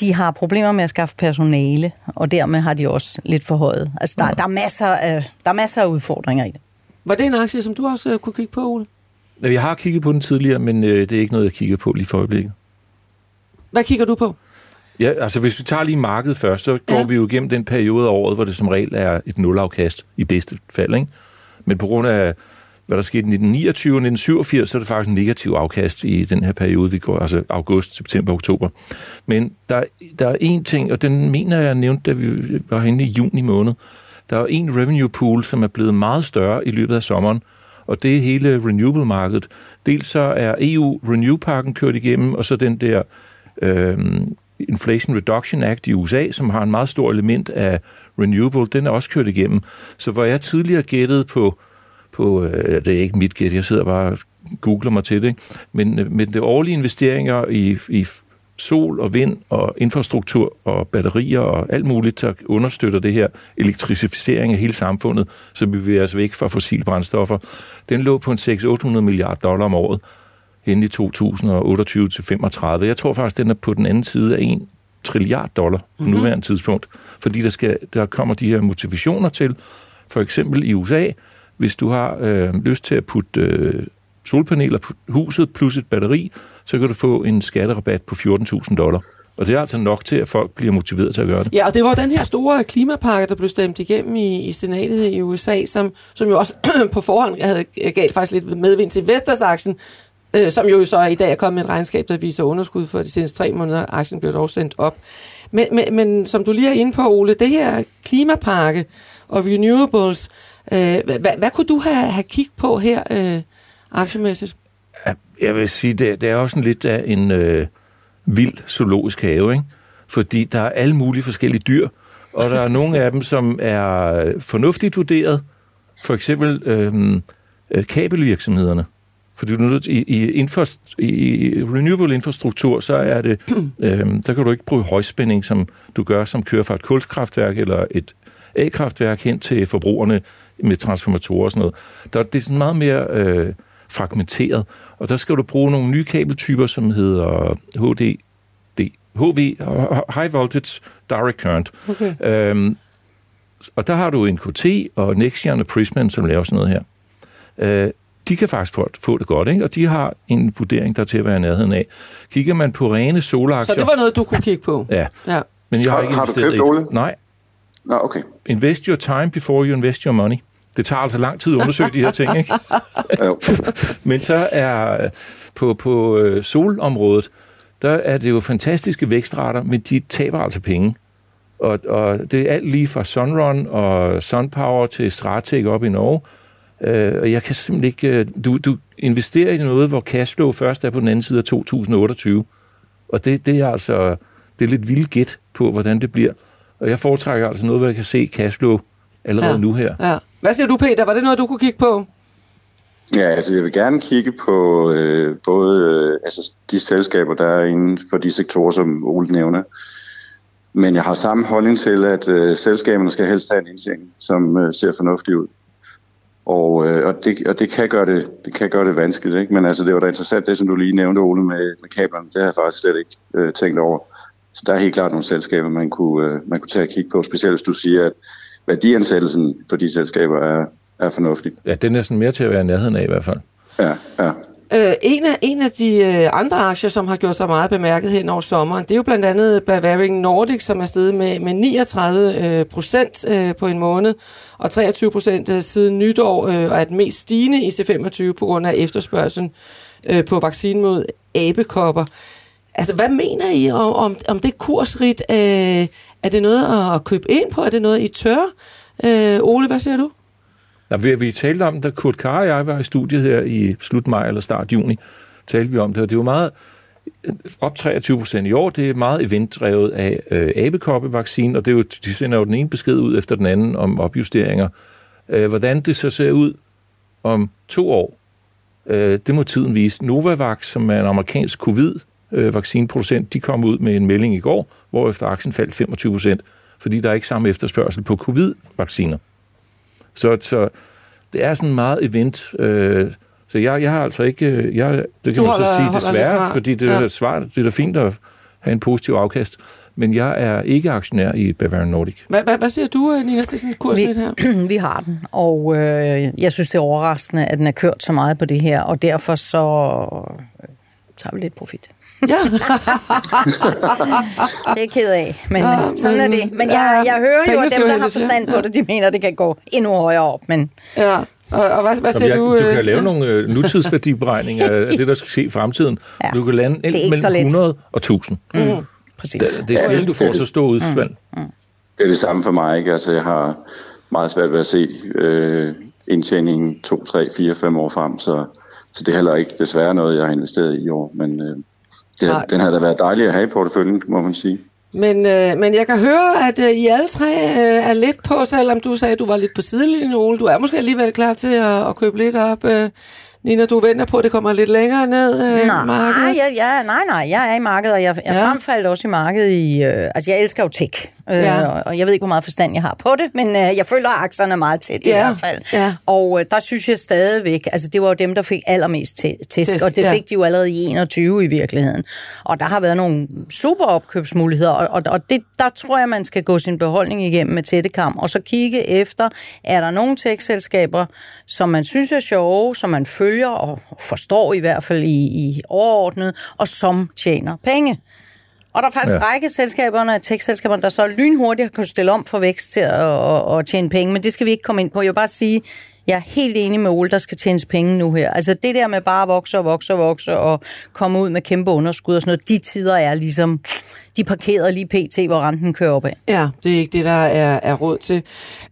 de har problemer med at skaffe personale, og dermed har de også lidt forhøjet. Altså, der, der, er, masser af, der er masser af udfordringer i det. Var det en aktie, som du også uh, kunne kigge på, Ole? Jeg har kigget på den tidligere, men uh, det er ikke noget, jeg kigger på lige for øjeblikket. Hvad kigger du på? Ja, altså hvis vi tager lige markedet først, så går ja. vi jo igennem den periode af året, hvor det som regel er et nulafkast i bedste fald, ikke? Men på grund af hvad der skete i 1929 og 1987, så er det faktisk en negativ afkast i den her periode, vi går, altså august, september, oktober. Men der, der er en ting, og den mener jeg nævnte, da vi var henne i juni måned. Der er en revenue pool, som er blevet meget større i løbet af sommeren, og det er hele renewable-markedet. Dels så er EU Renew-pakken kørt igennem, og så den der øh, Inflation Reduction Act i USA, som har en meget stor element af renewable, den er også kørt igennem. Så hvor jeg tidligere gættede på på, øh, det er ikke mit gæt, jeg sidder bare og googler mig til det, men, øh, men det årlige investeringer i, i sol og vind og infrastruktur og batterier og alt muligt, der understøtter det her elektrificering af hele samfundet, så vi bevæger os væk fra fossile brændstoffer. Den lå på en 600-800 milliarder dollar om året hen i 2028 til 35. Jeg tror faktisk, den er på den anden side af en trilliard dollar på mm-hmm. nuværende tidspunkt, fordi der, skal, der kommer de her motivationer til, for eksempel i USA, hvis du har øh, lyst til at putte øh, solpaneler på huset plus et batteri, så kan du få en skatterabat på 14.000 dollar. Og det er altså nok til, at folk bliver motiveret til at gøre det. Ja, og det var den her store klimapakke, der blev stemt igennem i, i senatet i USA, som, som jo også på forhånd havde øh, galt faktisk lidt medvind til Vestas-aktien, øh, som jo så i dag er kommet med et regnskab, der viser underskud for de seneste tre måneder. Aktien blev dog sendt op. Men, men, men som du lige er inde på, Ole, det her klimapakke og renewables, Øh, hvad, hvad kunne du have, have kigget på her øh, aktiemæssigt? Jeg vil sige, det, det er også en lidt af en øh, vild zoologisk have, ikke? fordi der er alle mulige forskellige dyr, og der er nogle af dem, som er fornuftigt vurderet, for eksempel øhm, øh, kabelvirksomhederne. Fordi nu, i, i, infrast, i renewable infrastruktur, så er det, øh, der kan du ikke bruge højspænding, som du gør, som kører fra et kulskraftværk eller et A-kraftværk hen til forbrugerne med transformatorer og sådan noget. Der, det er sådan meget mere øh, fragmenteret, og der skal du bruge nogle nye kabeltyper, som hedder HD, HV, High Voltage Direct Current. Okay. Øhm, og der har du en KT og Nexian og Prisman, som laver sådan noget her. Øh, de kan faktisk få, få det godt, ikke? og de har en vurdering, der er til at være i nærheden af. Kigger man på rene solaktier... Så det var noget, du kunne kigge på? Ja. ja. Men jeg har, har ikke har du købt? Nej. Nå, okay. Invest your time before you invest your money. Det tager altså lang tid at undersøge de her ting, ikke? Men så er på, på øh, solområdet, der er det jo fantastiske vækstrater, men de taber altså penge. Og, og det er alt lige fra Sunrun og SunPower til Stratec op i Norge. Øh, og jeg kan simpelthen ikke... øh, Du, du investerer i noget, hvor cashflow først er på den anden side af 2028. Og det, det er altså... Det er lidt vildt gæt på, hvordan det bliver. Og jeg foretrækker altså noget, hvor jeg kan se cashflow allerede Ja. ja. nu her. Ja. Hvad siger du, Peter? Var det noget, du kunne kigge på? Ja, altså jeg vil gerne kigge på øh, både øh, altså de selskaber, der er inden for de sektorer, som Ole nævner. Men jeg har samme holdning til, at øh, selskaberne skal helst have en indtjening, som øh, ser fornuftig ud. Og, øh, og, det, og det, kan gøre det, det kan gøre det vanskeligt, ikke? men altså, det var da interessant, det som du lige nævnte, Ole, med, med kablerne. Det har jeg faktisk slet ikke øh, tænkt over. Så der er helt klart nogle selskaber, man kunne, øh, man kunne tage og kigge på, specielt hvis du siger, at værdiansættelsen for de selskaber er, er fornuftig. Ja, den er sådan mere til at være i nærheden af i hvert fald. Ja, ja. Øh, en, af, en af de øh, andre aktier, som har gjort sig meget bemærket hen over sommeren, det er jo blandt andet Bavarian Nordic, som er steget med, med 39 øh, procent øh, på en måned, og 23 procent øh, siden nytår, øh, og er den mest stigende i C25 på grund af efterspørgselen øh, på vaccinen mod abekopper. Altså, hvad mener I om, om, om det kursrit? Øh, er det noget at købe ind på? Er det noget, I tør? Øh, Ole, hvad siger du? Nå, vi, vi talte om, da Kurt Kar og jeg var i studiet her i slut maj eller start juni, talte vi om det, og det var meget op 23 procent i år, det er meget eventdrevet af øh, abekoppevaccinen, og det er jo, de sender jo den ene besked ud efter den anden om opjusteringer. Øh, hvordan det så ser ud om to år, øh, det må tiden vise. Novavax, som er en amerikansk covid-vaccineproducent, de kom ud med en melding i går, hvor efter aktien faldt 25 procent, fordi der er ikke samme efterspørgsel på covid-vacciner. Så, så det er sådan meget event. Øh, så jeg, jeg har altså ikke... øh, Jeg, det kan Du man så sige desværre, fra. fordi det er Ja. svært. Det er da fint at have en positiv afkast. Men jeg er ikke aktionær i Bavarian Nordic. Hvad, hvad, hvad siger du, øh, Nina, til sådan et kursrit her? vi har den, og øh, jeg synes, det er overraskende, at den er kørt så meget på det her, og derfor så øh, tager vi lidt profit. Ja. Det er jeg ked af, men Ja, sådan er men- det. Men ja, jeg, jeg hører jo, at dem, der har forstand på det, de mener, det kan gå endnu højere op. Men ja. Og, og hvad, hvad Jamen, siger jeg, du? du øh, kan lave nogle øh, nutidsværdiberegninger af det, der skal ske i fremtiden. Ja. Du kan lande er ikke så mellem let. 100 og 1000. Mm. præcis. Det, det er sjældent, du får så stor udfald. Det er det samme for mig, ikke? Altså, jeg har meget svært ved at se øh, indtjeningen 2, 3, 4, 5 år frem, så, så det er heller ikke desværre noget, jeg har investeret i i år, men øh, det, Nej. den har da været dejlig at have i porteføljen, må man sige. Men, øh, men jeg kan høre, at øh, I alle tre øh, er lidt på, selvom du sagde, at du var lidt på sidelinjen, Ole. Du er måske alligevel klar til at, at købe lidt op. Øh, Nina, du venter på, at det kommer lidt længere ned, øh, Nej, markedet. jeg, jeg, nej, nej, jeg er i markedet, og jeg, jeg Ja. fremfaldt også i markedet i... Øh, altså, jeg elsker jo tech, øh, Ja. ja. og jeg ved ikke, hvor meget forstand jeg har på det, men øh, jeg føler aktierne meget tæt i Ja, hvert fald. ja. Og øh, der synes jeg stadigvæk, altså det var jo dem, der fik allermest tæ- tæsk, Tæsk, og det ja. fik de jo allerede i 21 i virkeligheden. Og der har været nogle super opkøbsmuligheder, og, og, og det, der tror jeg, man skal gå sin beholdning igennem med tættekam, og så kigge efter, er der nogle tech-selskaber, som man synes er sjove, som man følger og forstår i hvert fald i, i overordnet, og som tjener penge. Og der er faktisk Ja. ja. række selskaberne, tech-selskaberne, der så lynhurtigt kan stille om for vækst til at, at, at tjene penge, men det skal vi ikke komme ind på. Jeg vil bare sige, jeg er helt enig med Ole, der skal tjenes penge nu her. Altså det der med bare at vokse og vokse og vokse og komme ud med kæmpe underskud og sådan noget, de tider er ligesom, de parkerede lige pt, hvor renten kører opad. Ja, det er ikke det, der er, er råd til.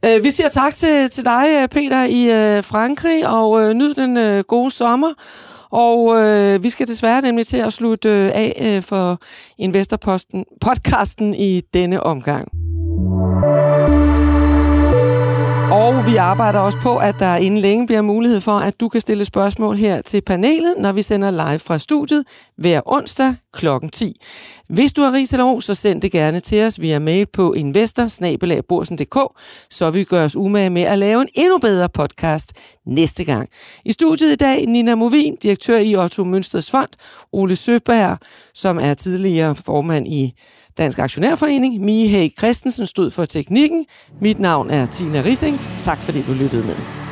Øh, vi siger tak til, til dig, øh, Peter, i øh, Frankrig, og øh, nyd den øh, gode sommer. Og øh, vi skal desværre nemlig til at slutte øh, af øh, for Investorposten podcasten i denne omgang. Og vi arbejder også på, at der inden længe bliver mulighed for, at du kan stille spørgsmål her til panelet, når vi sender live fra studiet hver onsdag kl. 10. Hvis du har ris eller ros, så send det gerne til os via mail på investor så vi gør os umage med at lave en endnu bedre podcast næste gang. I studiet i dag Nina Movin, direktør i Otto Mønsters Fond, Ole Søberg, som er tidligere formand i Dansk Aktionærforening. Mie Hague Christensen stod for teknikken. Mit navn er Tina Rising. Tak fordi du lyttede med.